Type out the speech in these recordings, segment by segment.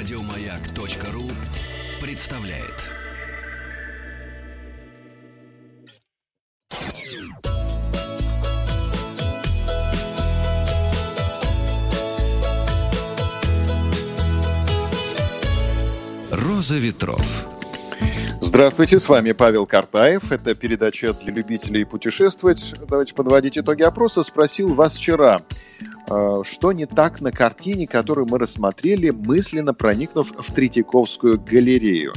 Радиомаяк.ру представляет. Роза ветров. Здравствуйте, с вами Павел Картаев. Это передача для любителей путешествовать. Давайте подводить итоги опроса. Спросил вас вчера, что не так на картине, которую мы рассмотрели, мысленно проникнув в Третьяковскую галерею.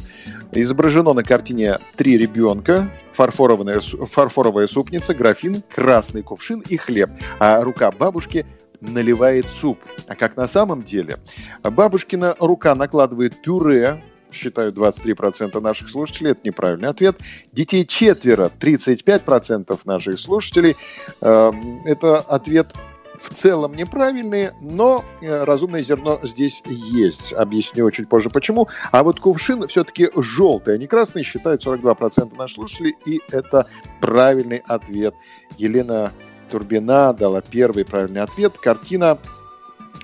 Изображено на картине три ребенка, фарфоровая, фарфоровая супница, графин, красный кувшин и хлеб, а рука бабушки наливает суп. А как на самом деле? Бабушкина рука накладывает пюре, считают 23% наших слушателей. Это неправильный ответ. Детей четверо, 35% наших слушателей. Эм, это ответ в целом неправильный, но э, разумное зерно здесь есть. Объясню чуть позже почему. А вот кувшин все-таки желтый, а не красный, считают 42% наших слушателей, и это правильный ответ. Елена Турбина дала первый правильный ответ. Картина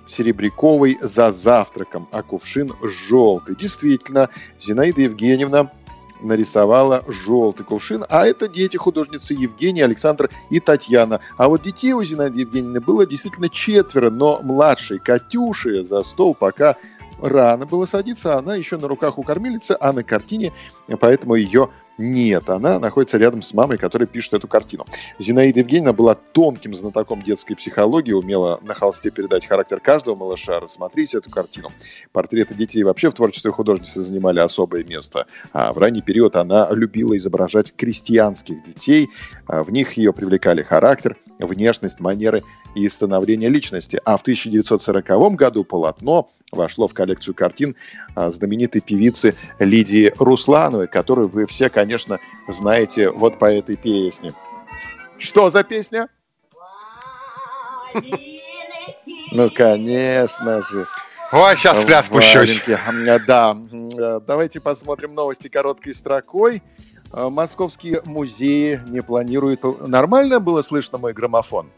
серебряковый за завтраком, а кувшин желтый. Действительно, Зинаида Евгеньевна нарисовала желтый кувшин, а это дети художницы Евгения, Александр и Татьяна. А вот детей у Зинаиды Евгеньевны было действительно четверо, но младшей Катюши за стол пока рано было садиться, она еще на руках у кормилицы, а на картине, поэтому ее нет, она находится рядом с мамой, которая пишет эту картину. Зинаида Евгеньевна была тонким знатоком детской психологии, умела на холсте передать характер каждого малыша. Рассмотрите эту картину. Портреты детей вообще в творчестве художницы занимали особое место. А в ранний период она любила изображать крестьянских детей. А в них ее привлекали характер, внешность, манеры и становление личности. А в 1940 году полотно вошло в коллекцию картин а, знаменитой певицы Лидии Руслановой, которую вы все, конечно, знаете вот по этой песне. Что за песня? Ну, конечно же. Ой, сейчас пляс спущусь. Да, давайте посмотрим новости короткой строкой. А, московские музеи не планируют... Нормально было слышно мой граммофон?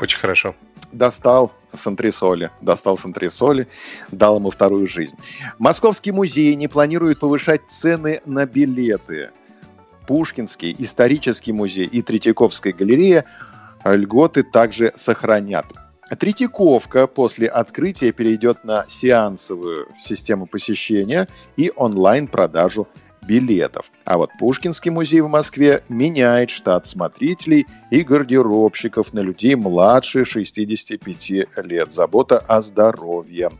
Очень хорошо. Достал с антресоли, достал с антресоли, дал ему вторую жизнь. Московский музей не планирует повышать цены на билеты. Пушкинский, исторический музей и Третьяковская галерея льготы также сохранят. Третьяковка после открытия перейдет на сеансовую систему посещения и онлайн-продажу билетов. А вот Пушкинский музей в Москве меняет штат смотрителей и гардеробщиков на людей младше 65 лет. Забота о здоровье.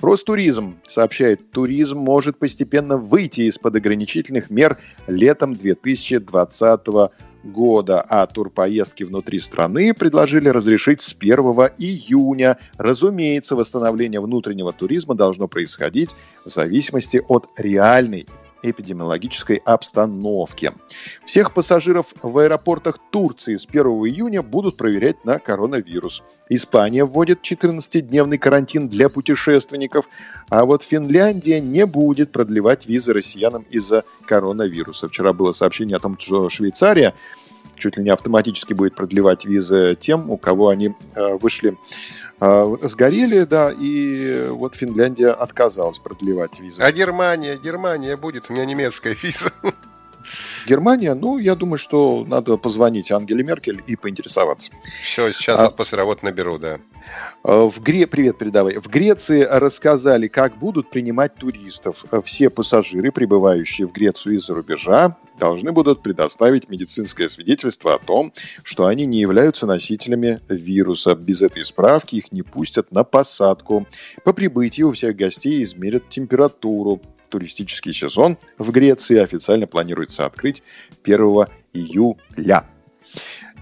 Ростуризм сообщает, туризм может постепенно выйти из-под ограничительных мер летом 2020 года, а турпоездки внутри страны предложили разрешить с 1 июня. Разумеется, восстановление внутреннего туризма должно происходить в зависимости от реальной эпидемиологической обстановки. Всех пассажиров в аэропортах Турции с 1 июня будут проверять на коронавирус. Испания вводит 14-дневный карантин для путешественников, а вот Финляндия не будет продлевать визы россиянам из-за коронавируса. Вчера было сообщение о том, что Швейцария чуть ли не автоматически будет продлевать визы тем, у кого они э, вышли сгорели, да, и вот Финляндия отказалась продлевать визы. А Германия, Германия будет, у меня немецкая виза. Германия, ну, я думаю, что надо позвонить Ангеле Меркель и поинтересоваться. Все, сейчас а, после работы наберу, да. А, в Гре... Привет передавай. В Греции рассказали, как будут принимать туристов. Все пассажиры, прибывающие в Грецию из-за рубежа, должны будут предоставить медицинское свидетельство о том, что они не являются носителями вируса. Без этой справки их не пустят на посадку. По прибытии у всех гостей измерят температуру туристический сезон в Греции официально планируется открыть 1 июля.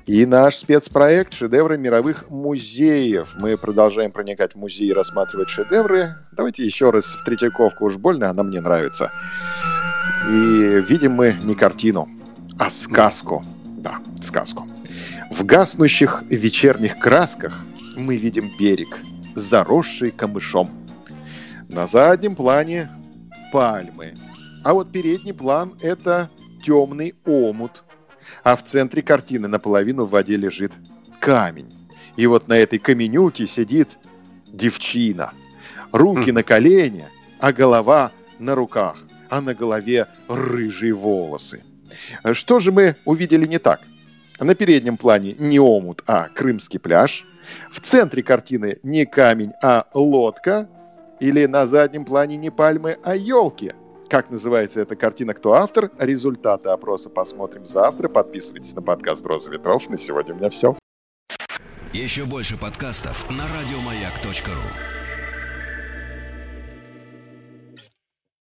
И наш спецпроект «Шедевры мировых музеев». Мы продолжаем проникать в музей и рассматривать шедевры. Давайте еще раз в Третьяковку, уж больно она мне нравится. И видим мы не картину, а сказку. Да, сказку. В гаснущих вечерних красках мы видим берег, заросший камышом. На заднем плане пальмы. А вот передний план – это темный омут. А в центре картины наполовину в воде лежит камень. И вот на этой каменюке сидит девчина. Руки хм. на колени, а голова на руках, а на голове рыжие волосы. Что же мы увидели не так? На переднем плане не омут, а крымский пляж. В центре картины не камень, а лодка. Или на заднем плане не пальмы, а елки. Как называется эта картина, кто автор? Результаты опроса посмотрим завтра. Подписывайтесь на подкаст «Роза ветров». На сегодня у меня все. Еще больше подкастов на радиомаяк.ру